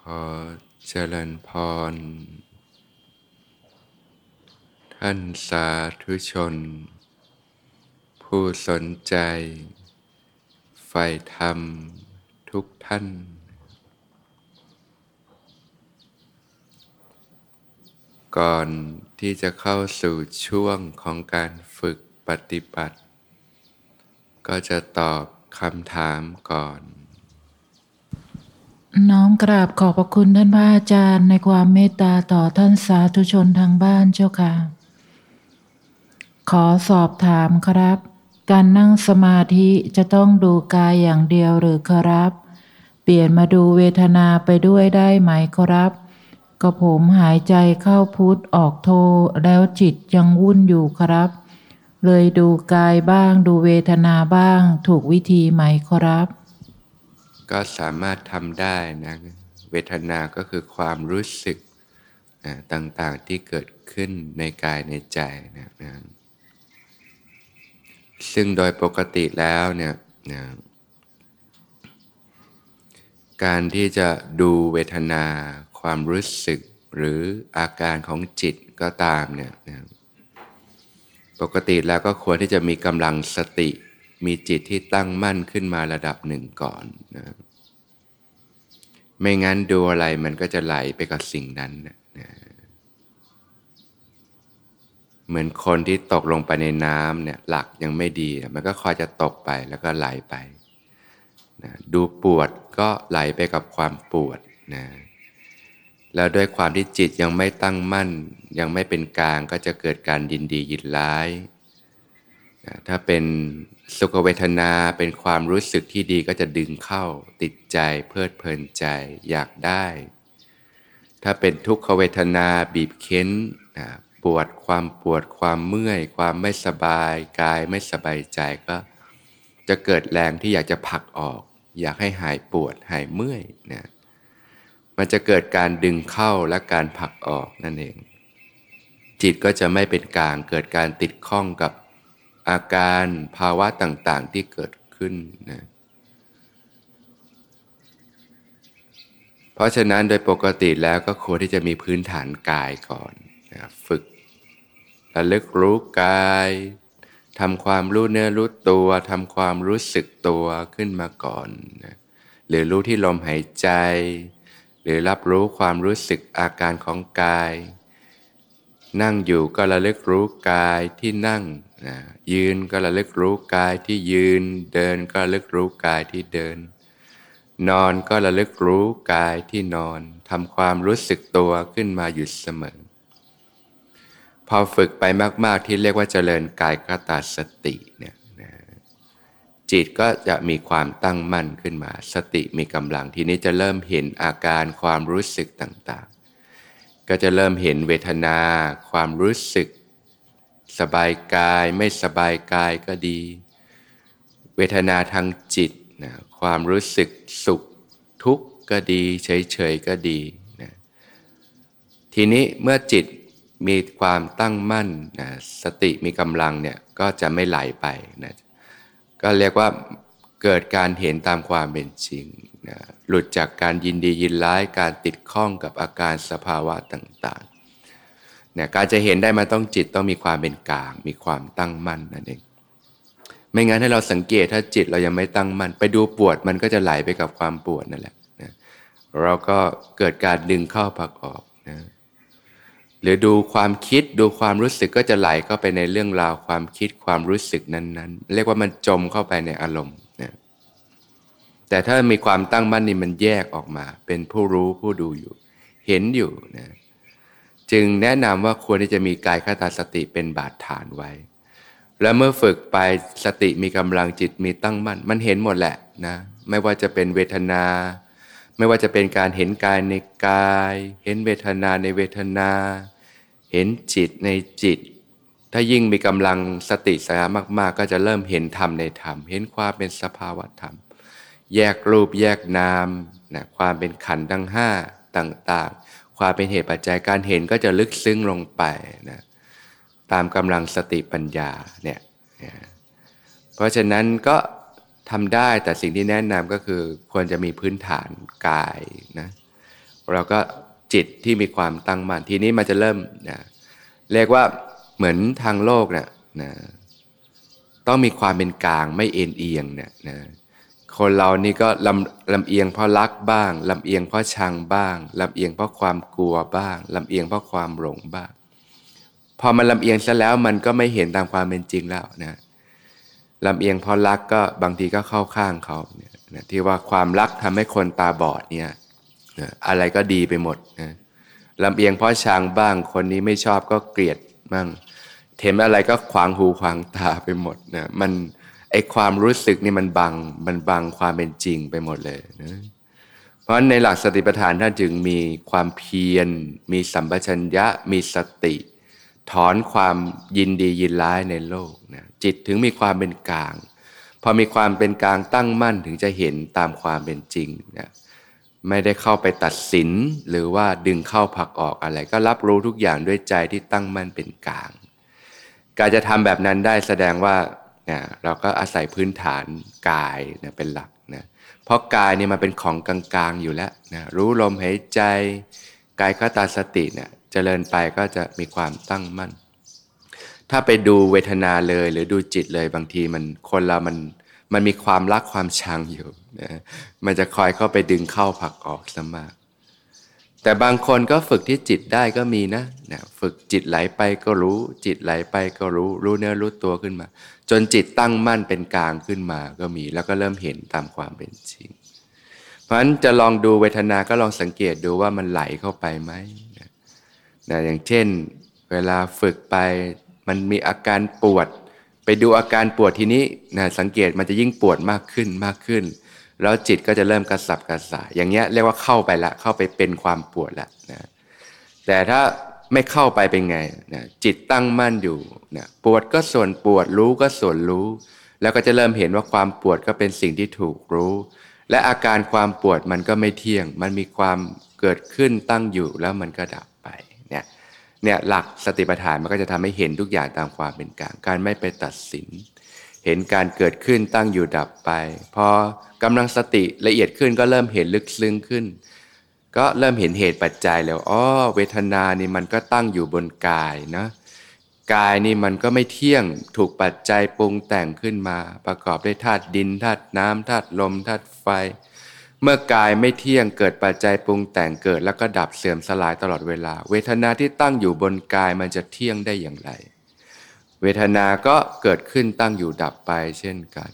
ขอเจริญพร ท่านสาธุชน ผู้สนใจใฝ่ธรรมทุกท่าน ก่อนที่จะเข้าสู่ช่วงของการฝึกปฏิบัติ ก็จะตอบคำถามก่อน น้อมกราบขอบพระคุณท่านพระอาจารย์ในความเมตตาต่อท่านสาธุชนทางบ้านเจ้าค่ะ ขอสอบถามครับ การนั่งสมาธิจะต้องดูกายอย่างเดียวหรือครับ เปลี่ยนมาดูเวทนาไปด้วยได้ไหมครับก็ผมหายใจเข้าพุทธออกโทแล้วจิตยังวุ่นอยู่ครับ เลยดูกายบ้างดูเวทนาบ้างถูกวิธีไหมครับ ก็สามารถทำได้นะเวทนาก็คือความรู้สึกนะต่างๆที่เกิดขึ้นในกายในใจนะนะซึ่งโดยปกติแล้วเนี่ยนะการที่จะดูเวทนา ความรู้สึกหรืออาการของจิตก็ตามเนี่ยนะปกติแล้วก็ควรที่จะมีกำลังสติ มีจิตที่ตั้งมั่นขึ้นมาระดับหนึ่งก่อนนะไม่งั้นดูอะไรมันก็จะไหลไปกับสิ่งนั้นนะเหมือนคนที่ตกลงไปในน้ำเนี่ยหลักยังไม่ดี มันก็คอยจะตกไปแล้วก็ไหลไปนะดูปวดก็ไหลไปกับความปวดนะแล้วด้วยความที่จิตยังไม่ตั้งมั่น ยังไม่เป็นกลางก็จะเกิดการยินดียินร้าย ถ้าเป็นสุขเวทนาเป็นความรู้สึกที่ดีก็จะดึงเข้าติดใจเพลิดเพลินใจอยากได้ ถ้าเป็นทุกขเวทนาบีบเค้นนะปวดความปวดความเมื่อย ความไม่สบายกายไม่สบายใจก็ จะเกิดแรงที่อยากจะผลักออก อยากให้หายปวดหายเมื่อยนะมันจะเกิดการดึงเข้าและการผลักออกนั่นเอง จิตก็จะไม่เป็นกลางเกิดการติดข้องกับ อาการภาวะต่างๆที่เกิดขึ้นนะเพราะฉะนั้นโดยปกติแล้วก็ควรที่จะมีพื้นฐานกายก่อนนะฝึกระลึกรู้กายทำความรู้เนื้อรู้ตัวทำความรู้สึกตัวขึ้นมาก่อนนะหรือรู้ที่ลมหายใจ หรือรับรู้ความรู้สึกอาการของกาย นั่งอยู่ก็ระลึกรู้กายที่นั่ง นะยืนก็ระลึกรู้กายที่ยืน เดินก็ระลึกรู้กายที่เดิน นอนก็ระลึกรู้กายที่นอนทำความรู้สึกตัวขึ้นมาอยู่เสมอ พอฝึกไปมาก ๆ ที่เรียกว่าเจริญกายกตาสติเนี่ยนะจิตก็จะมีความตั้งมั่นขึ้นมา สติมีกำลังทีนี้จะเริ่มเห็นอาการความรู้สึกต่างๆ ก็จะเริ่มเห็นเวทนา ความรู้สึก สบายกายไม่สบายกายก็ดี เวทนาทางจิตนะความรู้สึกสุขทุกข์ก็ดีเฉยๆก็ดีนะทีนี้เมื่อจิตมีความตั้งมั่นนะสติมีกำลังเนี่ยก็จะไม่ไหลไปนะก็เรียกว่าเกิดการเห็นตามความเป็นจริงนะหลุดจากการยินดียินร้ายการติดข้องกับอาการสภาวะต่างๆ เนี่ยการจะเห็นได้มันต้องจิตต้องมีความเป็นกลาง มีความตั้งมั่นนั่นเอง ไม่งั้นให้เราสังเกตถ้าจิตเรายังไม่ตั้งมั่นไปดูปวดมันก็จะไหลไปกับความปวดนั่นแหละนะเราก็เกิดการดึงเข้าพักออกนะหรือดูความคิดดูความรู้สึกก็จะไหลเข้าไปในเรื่องราวความคิดความรู้สึกนั้นๆ เรียกว่ามันจมเข้าไปในอารมณ์นะแต่ถ้ามีความตั้งมั่นนี่มันแยกออกมา เป็นผู้รู้ผู้ดูอยู่ เห็นอยู่นะ จึงแนะนำว่าควรที่จะมีกายคตาสติเป็นบาดฐานไว้ แล้วเมื่อฝึกไปสติมีกำลังจิตมีตั้งมั่น มันเห็นหมดแหละนะไม่ว่าจะเป็นเวทนา ไม่ว่าจะเป็นการเห็นกายในกาย เห็นเวทนาในเวทนา เห็นจิตในจิต ถ้ายิ่งมีกำลังสติสามาก ๆ ก็จะเริ่มเห็นธรรมในธรรม เห็นความเป็นสภาวะธรรม แยกรูปแยกนามนะความเป็นขันธ์ทั้งห้าต่าง ๆ ความเป็นเหตุปัจจัยการเห็นก็จะลึกซึ้งลงไปนะตามกำลังสติปัญญาเนี่ยเพราะฉะนั้นก็ทำได้แต่สิ่งที่แนะนำก็คือควรจะมีพื้นฐานกายนะเราก็จิตที่มีความตั้งมั่นทีนี้มันจะเริ่มนะเรียกว่าเหมือนทางโลกเนะี่ยนะต้องมีความเป็นกลางไม่เอ็นเอียงเนี่ยนะ คนเรานี่ก็ลำลำเอียงเพราะรักบ้างลำเอียงเพราะชังบ้างลำเอียงเพราะความกลัวบ้างลำเอียงเพราะความหลงบ้าง พอมันลำเอียงซะแล้วมันก็ไม่เห็นตามความเป็นจริงแล้วนะลำเอียงเพราะรักก็บางทีก็เข้าข้างเขาเนี่ยนะที่ว่าความรักทำให้คนตาบอดเนี่ยอะไรก็ดีไปหมดนะลำเอียงเพราะชังบ้าง คนนี้ไม่ชอบก็เกลียดบ้างเห็นอะไรก็ขวางหูขวางตาไปหมดนะมัน ไอความรู้สึกนี่มันบังมันบังความเป็นจริงไปหมดเลยนะเพราะในหลักสติปัฏฐานท่านจึงมีความเพียร มีสัมปชัญญะมีสติ ถอนความยินดียินร้ายในโลกนะจิตถึงมีความเป็นกลาง พอมีความเป็นกลางตั้งมั่นถึงจะเห็นตามความเป็นจริงนะไม่ได้เข้าไปตัดสินหรือว่าดึงเข้าผักออกอะไร ก็รับรู้ทุกอย่างด้วยใจที่ตั้งมั่นเป็นกลาง การจะทำแบบนั้นได้แสดงว่า นะเราก็อาศัยพื้นฐานกายนะเป็นหลักนะเพราะกายเนี่ยมันเป็นของกลางๆอยู่แล้วนะรู้ลมหายใจกายคตาสติเนี่ยเจริญไปก็จะมีความตั้งมั่น ถ้าไปดูเวทนาเลยหรือดูจิตเลยบางทีมันคนเรามันมันมีความรักความชังอยู่นะมันจะคอยเข้าไปดึงเข้าผักออกสมาก แต่บางคนก็ฝึกที่จิตได้ก็มีนะนะ ฝึกจิตไหลไปก็รู้ จิตไหลไปก็รู้ รู้เนื้อรู้ตัวขึ้นมา จนจิตตั้งมั่นเป็นกลางขึ้นมาก็มี แล้วก็เริ่มเห็นตามความเป็นจริง เพราะฉะนั้นจะลองดูเวทนาก็ลองสังเกตดูว่ามันไหลเข้าไปไหมนะอย่างเช่น เวลาฝึกไปมันมีอาการปวด ไปดูอาการปวดทีนี้นะสังเกตมันจะยิ่งปวดมากขึ้นมากขึ้น แล้วจิตก็จะเริ่มกระสับกระส่ายอย่างเงี้ยเรียกว่าเข้าไปละเข้าไปเป็นความปวดละนะแต่ถ้า ไม่เข้าไปเป็นไงนะจิตตั้งมั่นอยู่นะปวดก็ส่วนปวดรู้ก็ส่วนรู้ แล้วก็จะเริ่มเห็นว่าความปวดก็เป็นสิ่งที่ถูกรู้ และอาการความปวดมันก็ไม่เที่ยง มันมีความเกิดขึ้นตั้งอยู่แล้วมันก็ดับไปเนี่ยเนี่ยหลักสติปัฏฐานมันก็จะทำให้เห็นทุกอย่างตามความเป็นกลางการไม่ไปตัดสิน เห็นการเกิดขึ้นตั้งอยู่ดับไปพอกำลังสติละเอียดขึ้นก็เริ่มเห็นลึกซึ้งขึ้น ก็เริ่มเห็นเหตุปัจจัยแล้วอ๋อเวทนานี่มันก็ตั้งอยู่บนกายนะกายนี่มันก็ไม่เที่ยงถูกปัจจัยปรุงแต่งขึ้นมา ประกอบด้วยธาตุดินธาตุน้ำธาตุลมธาตุไฟ เมื่อกายไม่เที่ยงเกิดปัจจัยปรุงแต่งเกิดแล้วก็ดับเสื่อมสลายตลอดเวลา เวทนาที่ตั้งอยู่บนกายมันจะเที่ยงได้อย่างไร เวทนาก็เกิดขึ้นตั้งอยู่ดับไปเช่นกัน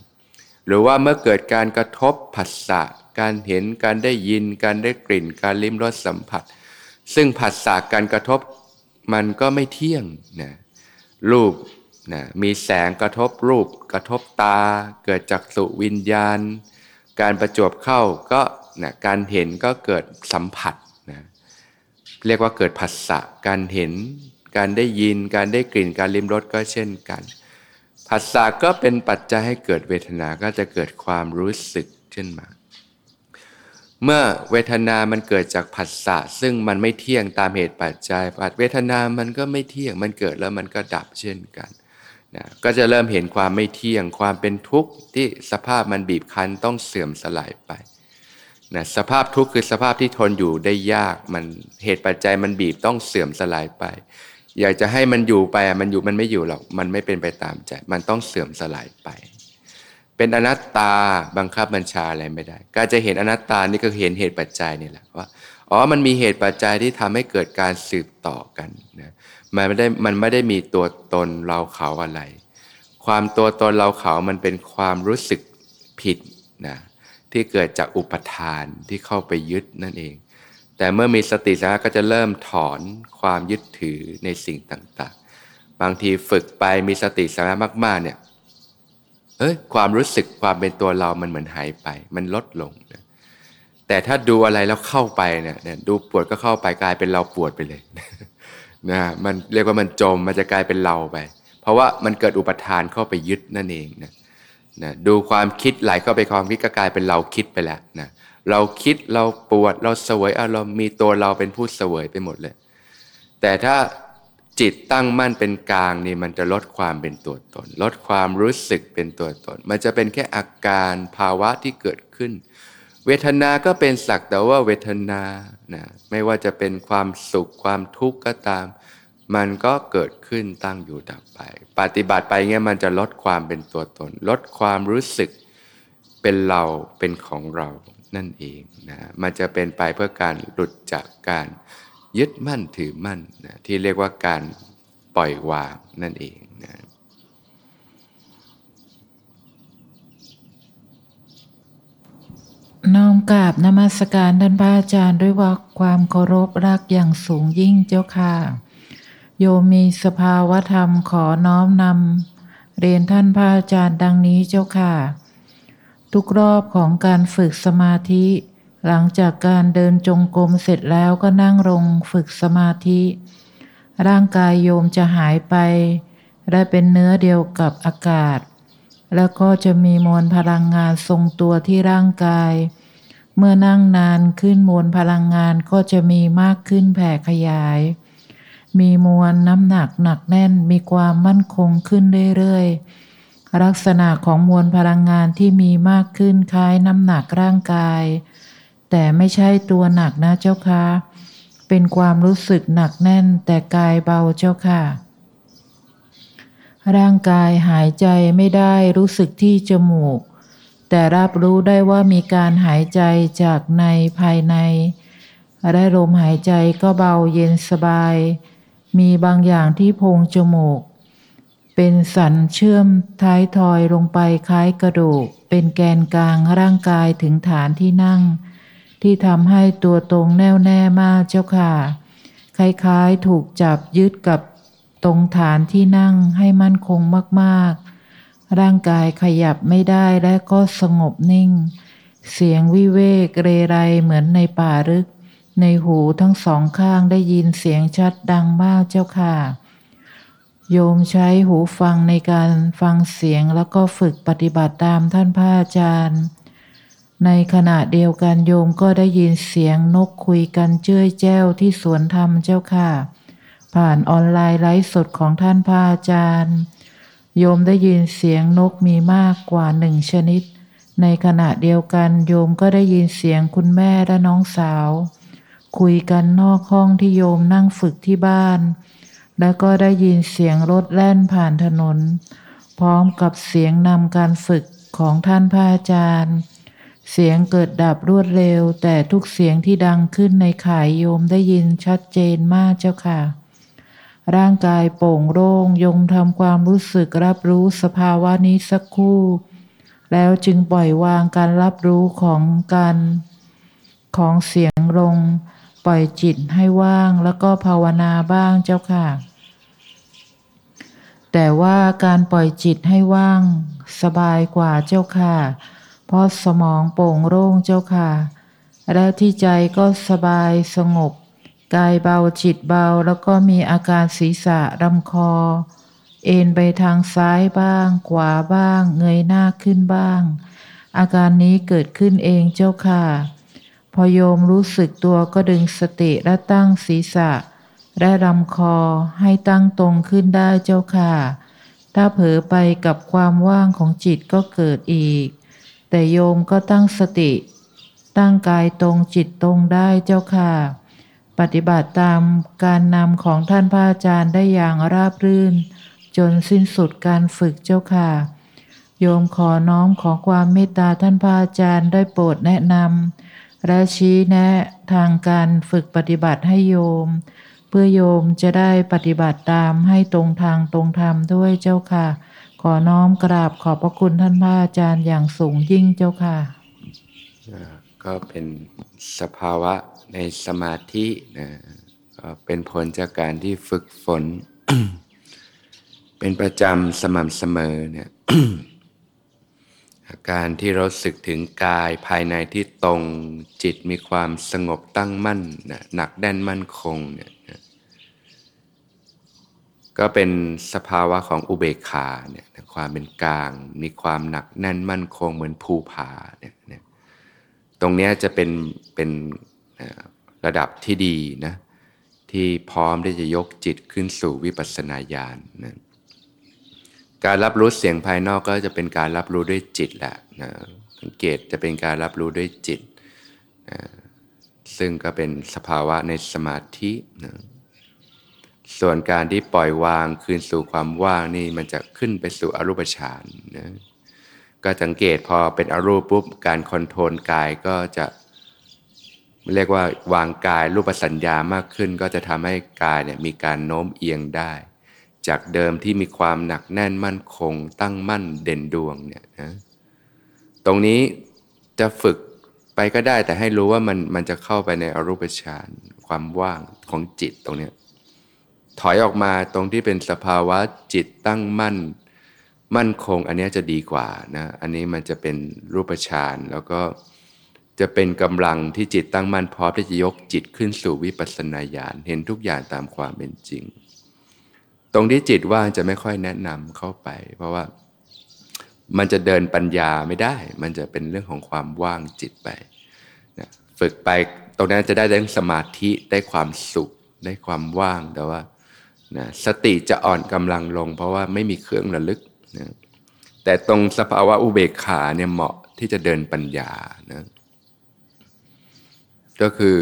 หรือว่าเมื่อเกิดการกระทบผัสสะ การเห็นการได้ยิน การได้กลิ่น การลิ้มรสสัมผัส ซึ่งผัสสะการกระทบมันก็ไม่เที่ยงนะรูปนะมีแสงกระทบรูป กระทบตา เกิดจากสุวิญญาณ การประจวบเข้าก็นะการเห็นก็เกิดสัมผัสนะเรียกว่าเกิดผัสสะการเห็น การได้ยิน การได้กลิ่น การลิ้มรสก็เช่นกันผัสสะก็เป็นปัจจัยให้เกิดเวทนาก็จะเกิดความรู้สึกเช่นมา เมื่อเวทนามันเกิดจากผัสสะซึ่งมันไม่เที่ยงตามเหตุปัจจัยปัจเวทนามันก็ไม่เที่ยง มันเกิดแล้วมันก็ดับเช่นกันนะก็จะเริ่มเห็นความไม่เที่ยงความเป็นทุกข์ที่สภาพมันบีบคั้นต้องเสื่อมสลายไปนะสภาพทุกข์คือสภาพที่ทนอยู่ได้ยากมันเหตุปัจจัยมันบีบต้องเสื่อมสลายไป อยากจะให้มันอยู่ไปมันอยู่มันไม่อยู่หรอกมันไม่เป็นไปตามใจ มันต้องเสื่อมสลายไป เป็นอนัตตาบังคับบัญชาอะไรไม่ได้ การจะเห็นอนัตตานี่ก็เห็นเหตุปัจจัยนี่แหละว่าอ๋อมันมีเหตุปัจจัยที่ทำให้เกิดการสืบต่อกันนะมันไม่ได้มันไม่ได้มีตัวตนเราเขาอะไร ความตัวตนเราเขามันเป็นความรู้สึกผิดนะที่เกิดจากอุปทานที่เข้าไปยึดนั่นเอง แต่เมื่อมีสติแล้วก็จะเริ่มถอนความยึดถือในสิ่งต่างๆ บางทีฝึกไปมีสติสมามากๆเนี่ย เอ้ยความรู้สึกความเป็นตัวเรามันเหมือนหายไป มันลดลงนะแต่ถ้าดูอะไรแล้วเข้าไปเนี่ยดูปวดก็เข้าไปกลายเป็นเราปวดไปเลยนะมันเรียกว่ามันจมมันจะกลายเป็นเราไป เพราะว่ามันเกิดอุปทานเข้าไปยึดนั่นเองนะนะดูความคิดไหลเข้าไปความคิดก็กลายเป็นเราคิดไปแล้วนะเราคิดเราปวดเราเสวยอารมณ์มีตัวเราเป็นผู้เสวยไปหมดเลย แต่ถ้า จิตตั้งมั่นเป็นกลางนี่มันจะลดความเป็นตัวตน ลดความรู้สึกเป็นตัวตน มันจะเป็นแค่อาการภาวะที่เกิดขึ้น เวทนาก็เป็นสักแต่ว่าเวทนานะไม่ว่าจะเป็นความสุขความทุกข์ก็ตาม มันก็เกิดขึ้นตั้งอยู่ดับไป ปฏิบัติไปเงี้ยมันจะลดความเป็นตัวตน ลดความรู้สึกเป็นเราเป็นของเรานั่นเองนะมันจะเป็นไปเพื่อการหลุดจากการ ยึดมั่นถือมั่นนะที่เรียกว่าการปล่อยวางนั่นเองนะน้อมกราบนมัสการท่านพระอาจารย์ด้วยว่าความเคารพรักอย่างสูงยิ่งเจ้าค่ะ โยมมีสภาวธรรมขอน้อมนำเรียนท่านพระอาจารย์ดังนี้เจ้าค่ะ ทุกรอบของการฝึกสมาธิ หลังจากการเดินจงกรมเสร็จแล้วก็นั่งลงฝึกสมาธิ ร่างกายโยมจะหายไป ได้เป็นเนื้อเดียวกับอากาศ แล้วก็จะมีมวลพลังงานทรงตัวที่ร่างกาย เมื่อนั่งนานขึ้นมวลพลังงานก็จะมีมากขึ้นแผ่ขยาย มีมวลน้ำหนักหนักแน่นมีความมั่นคงขึ้นเรื่อยๆลักษณะของมวลพลังงานที่มีมากขึ้นคล้ายน้ำหนักร่างกาย แต่ไม่ใช่ตัวหนักนะเจ้าค่ะ เป็นความรู้สึกหนักแน่นแต่กายเบาเจ้าค่ะ ร่างกายหายใจไม่ได้รู้สึกที่จมูก แต่รับรู้ได้ว่ามีการหายใจจากในภายใน ได้ลมหายใจก็เบาเย็นสบาย มีบางอย่างที่โพงจมูกเป็นสันเชื่อมท้ายทอยลงไปคล้ายกระดูก เป็นแกนกลางร่างกายถึงฐานที่นั่ง ที่ทำให้ตัวตรงแน่วแน่มากเจ้าค่ะ คล้ายๆถูกจับยึดกับตรงฐานที่นั่งให้มั่นคงมากๆ ร่างกายขยับไม่ได้และก็สงบนิ่ง เสียงวิเวกเรไรเหมือนในป่าลึก ในหูทั้งสองข้างได้ยินเสียงชัดดังมากเจ้าค่ะ โยมใช้หูฟังในการฟังเสียงแล้วก็ฝึกปฏิบัติตามท่านพระอาจารย์ ในขณะเดียวกันโยมก็ได้ยินเสียงนกคุยกันเจ้ยแจ้วที่สวนธรรมเจ้าค่ะ ผ่านออนไลน์ไลฟ์สดของท่านพระอาจารย์ โยมได้ยินเสียงนกมีมากกว่าหนึ่งชนิด ในขณะเดียวกันโยมก็ได้ยินเสียงคุณแม่และน้องสาว คุยกันนอกห้องที่โยมนั่งฝึกที่บ้าน แล้วก็ได้ยินเสียงรถแล่นผ่านถนน พร้อมกับเสียงนำการฝึกของท่านพระอาจารย์ เสียงเกิดดับรวดเร็ว แต่ทุกเสียงที่ดังขึ้นในข่ายโยมได้ยินชัดเจนมากเจ้าค่ะ ร่างกายโป่งโล่งยงทำความรู้สึกรับรู้สภาวะนี้สักครู่ แล้วจึงปล่อยวางการรับรู้ของการของเสียงลง ปล่อยจิตให้ว่างแล้วก็ภาวนาบ้างเจ้าค่ะ แต่ว่าการปล่อยจิตให้ว่าง สบายกว่าเจ้าค่ะ เพราะสมองโป่งโล่งเจ้าค่ะ แล้วที่ใจก็สบายสงบ กายเบาจิตเบาแล้วก็มีอาการศีรษะลำคอ เอ็นไปทางซ้ายบ้าง ขวาบ้าง เงยหน้าขึ้นบ้าง อาการนี้เกิดขึ้นเองเจ้าค่ะ พอโยมรู้สึกตัวก็ดึงสติและตั้งศีรษะ และลำคอให้ตั้งตรงขึ้นได้เจ้าค่ะ ถ้าเผลอไปกับความว่างของจิตก็เกิดอีก แต่โยมก็ตั้งสติ ตั้งกายตรงจิตตรงได้เจ้าค่ะ ปฏิบัติตามการนำของท่านพระอาจารย์ได้อย่างราบรื่น จนสิ้นสุดการฝึกเจ้าค่ะ โยมขอน้อมขอความเมตตาท่านพระอาจารย์ได้โปรดแนะนำและชี้แนะทางการฝึกปฏิบัติให้โยม เพื่อโยมจะได้ปฏิบัติตามให้ตรงทางตรงธรรมด้วยเจ้าค่ะ ขอน้อมกราบขอบพระคุณท่านพระอาจารย์อย่างสูงยิ่งเจ้าค่ะ ก็เป็นสภาวะในสมาธินะก็เป็นผลจากการที่ฝึกฝน เป็นประจำสม่ำเสมอเนี่ยอาการที่เราสึกถึงกายภายในที่ตรงจิตมีความสงบตั้งมั่นนะหนักแน่นมั่นคงเนี่ย ก็เป็นสภาวะของอุเบกขาเนี่ยความเป็นกลาง มีความหนักแน่นมั่นคงเหมือนภูผาเนี่ยตรงนี้จะเป็นเป็นระดับที่ดีนะที่พร้อมที่จะยกจิตขึ้นสู่วิปัสสนาญาณนะการรับรู้เสียงภายนอกก็จะเป็นการรับรู้ด้วยจิตแหละนะสังเกตจะเป็นการรับรู้ด้วยจิตนะซึ่งก็เป็นสภาวะในสมาธินะ ส่วนการที่ปล่อยวางคืนสู่ความว่างนี่มันจะขึ้นไปสู่อรูปฌานนะก็สังเกตพอเป็นอรูปปุ๊บการคอนโทรลกายก็จะเรียกว่าวางกายรูปสัญญามากขึ้น ก็จะทำให้กายเนี่ยมีการโน้มเอียงได้ จากเดิมที่มีความหนักแน่นมั่นคง ตั้งมั่นเด่นดวงเนี่ยนะตรงนี้จะฝึกไปก็ได้แต่ให้รู้ว่ามันมันจะเข้าไปในอรูปฌานความว่างของจิตตรงนี้ ถอยออกมาตรงที่เป็นสภาวะจิตตั้งมั่น มั่นคงอันนี้จะดีกว่านะอันนี้มันจะเป็นรูปฌานแล้วก็จะเป็นกำลังที่จิตตั้งมั่นพร้อมที่จะยกจิตขึ้นสู่วิปัสสนาญาณเห็นทุกอย่างตามความเป็นจริง ตรงที่จิตว่างจะไม่ค่อยแนะนำเข้าไป เพราะว่ามันจะเดินปัญญาไม่ได้ มันจะเป็นเรื่องของความว่างจิตไปนะฝึกไปตรงนั้นจะได้ได้สมาธิได้ความสุขได้ความว่างแต่ว่า นะสติจะอ่อนกำลังลง เพราะว่าไม่มีเครื่องระลึกนะแต่ตรงสภาวะอุเบกขาเนี่ยเหมาะที่จะเดินปัญญานะก็คือ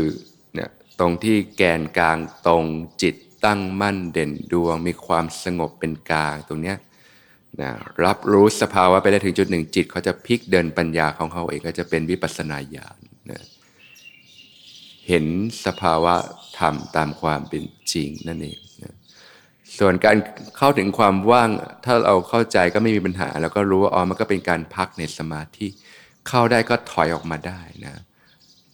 เนี่ยตรงที่แกนกลางตรงจิตตั้งมั่นเด่นดวง มีความสงบเป็นกลางตรงเนี้ยนะรับรู้สภาวะไปได้ถึงจุดหนึ่งจิตเขาจะพลิกเดินปัญญาของเขาเองก็จะเป็นวิปัสสนาญาณนะเห็นสภาวะธรรมตามความเป็นจริงนั่นเอง ส่วนการเข้าถึงความว่าง ถ้าเราเข้าใจก็ไม่มีปัญหา แล้วก็รู้ว่าอ๋อมันก็เป็นการพักในสมาธิเข้าได้ก็ถอยออกมาได้นะ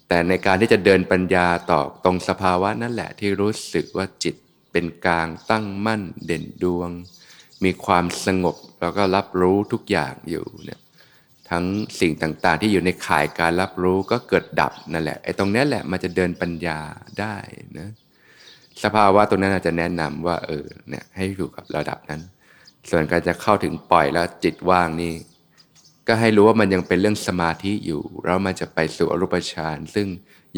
แต่ในการที่จะเดินปัญญาต่อตรงสภาวะนั่นแหละที่รู้สึกว่าจิตเป็นกลางตั้งมั่นเด่นดวง มีความสงบแล้วก็รับรู้ทุกอย่างอยู่เนี่ยทั้งสิ่งต่างๆ ที่อยู่ในข่ายการรับรู้ก็เกิดดับนั่นแหละไอ้ตรงนี้แหละมันจะเดินปัญญาได้นะ สภาวะตรงนั้นอาจจะแนะนำว่า เออเนี่ยให้อยู่กับระดับนั้น ส่วนการจะเข้าถึงปล่อยแล้วจิตว่างนี่ก็ให้รู้ว่ามันยังเป็นเรื่องสมาธิอยู่ แล้วมันจะไปสู่อรูปฌานซึ่ง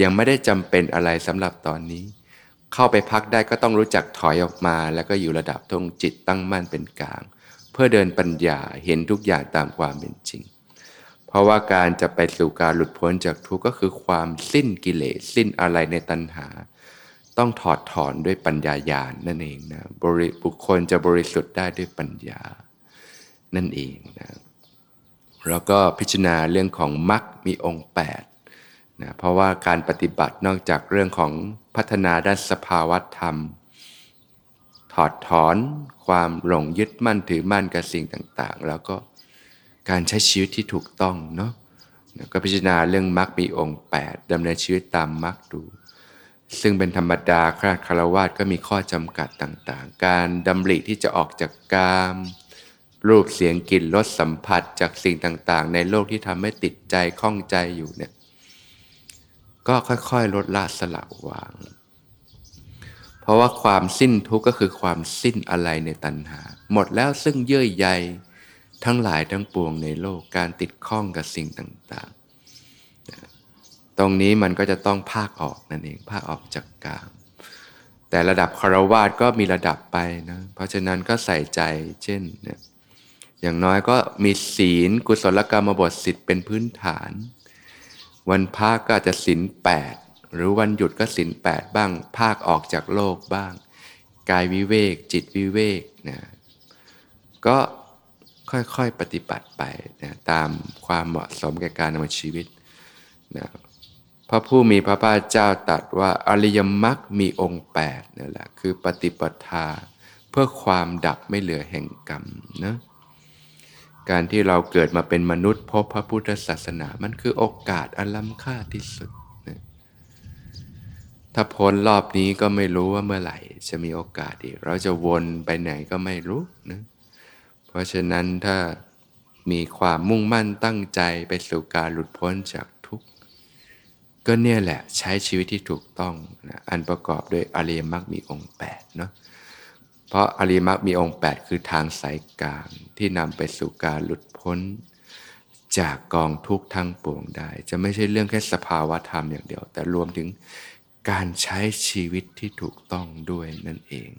ยังไม่ได้จำเป็นอะไรสำหรับตอนนี้ เข้าไปพักได้ก็ต้องรู้จักถอยออกมา แล้วก็อยู่ระดับตรงจิตตั้งมั่นเป็นกลาง เพื่อเดินปัญญาเห็นทุกอย่างตามความเป็นจริง เพราะว่าการจะไปสู่การหลุดพ้นจากทุกข์ก็คือความสิ้นกิเลสสิ้นอะไรในตัณหา ต้องถอดถอนด้วยปัญญาญาณนั่นเองนะบริบุคคลจะบริสุทธิ์ได้ด้วยปัญญา นั่นเองนะแล้วก็พิจารณาเรื่องของมรรคมีองค์8นะเพราะว่าการปฏิบัตินอกจากเรื่องของพัฒนาด้านสภาวธรรม ถอดถอนความหลงยึดมั่นถือมั่นกับสิ่งต่าง ๆ แล้วก็การใช้ชีวิตที่ถูกต้องเนาะก็พิจารณาเรื่องมรรคมีองค์ 8ดำเนินชีวิตตามมรรคดู ซึ่งเป็นธรรมดาคราคารวาสก็มีข้อจำกัดต่างๆ การดำริที่จะออกจากกาม รูปเสียงกลิ่นรสสัมผัสจากสิ่งต่างๆ ในโลกที่ทำให้ติดใจข้องใจอยู่เนี่ยก็ค่อยๆ ลดละสละวาง เพราะว่าความสิ้นทุกข์ก็คือความสิ้นอะไรในตัณหา หมดแล้วซึ่งเยื่อใยทั้งหลายทั้งปวงในโลกการติดข้องกับสิ่งต่างๆ ตรงนี้มันก็จะต้องภาคออกนั่นเองภาคออกจากกาม แต่ระดับคารวาสก็มีระดับไปนะ เพราะฉะนั้นก็ใส่ใจเช่นเนี่ยอย่างน้อยก็มีศีลกุศลกรรมบทสิทธิ์เป็นพื้นฐาน วันพระก็อาจจะศีลแปดหรือวันหยุดก็ศีลแปดบ้าง ภาคออกจากโลกบ้าง กายวิเวก จิตวิเวกนะก็ค่อยๆปฏิบัติไปนะตามความเหมาะสมแก่การดำเนินชีวิตนะ พระผู้มีพระภาคเจ้าตรัสว่าอริยมรรคมีองค์8นั่แหละคือปฏิปทา เพื่อความดับไม่เหลือแห่งกรรมนะการที่เราเกิดมาเป็นมนุษย์พบพระพุทธศาสนา มันคือโอกาสอันล้ำค่าที่สุดนะถ้าพ้นรอบนี้ก็ไม่รู้ว่าเมื่อไหร่ จะมีโอกาสอีก เราจะวนไปไหนก็ไม่รู้นะเพราะฉะนั้นถ้ามีความมุ่งมั่นตั้งใจไปสู่การหลุดพ้นจาก ก็เนี่ยแหละใช้ชีวิตที่ถูกต้องนะอันประกอบด้วยอริยมรรคมีองค์8เนาะเพราะอริมักมีองค์ 8 คือทางสายกลางที่นำไปสู่การหลุดพ้น จากกองทุกข์ทั้งปวงได้ จะไม่ใช่เรื่องแค่สภาวะธรรมอย่างเดียว แต่รวมถึงการใช้ชีวิตที่ถูกต้องด้วยนั่นเอง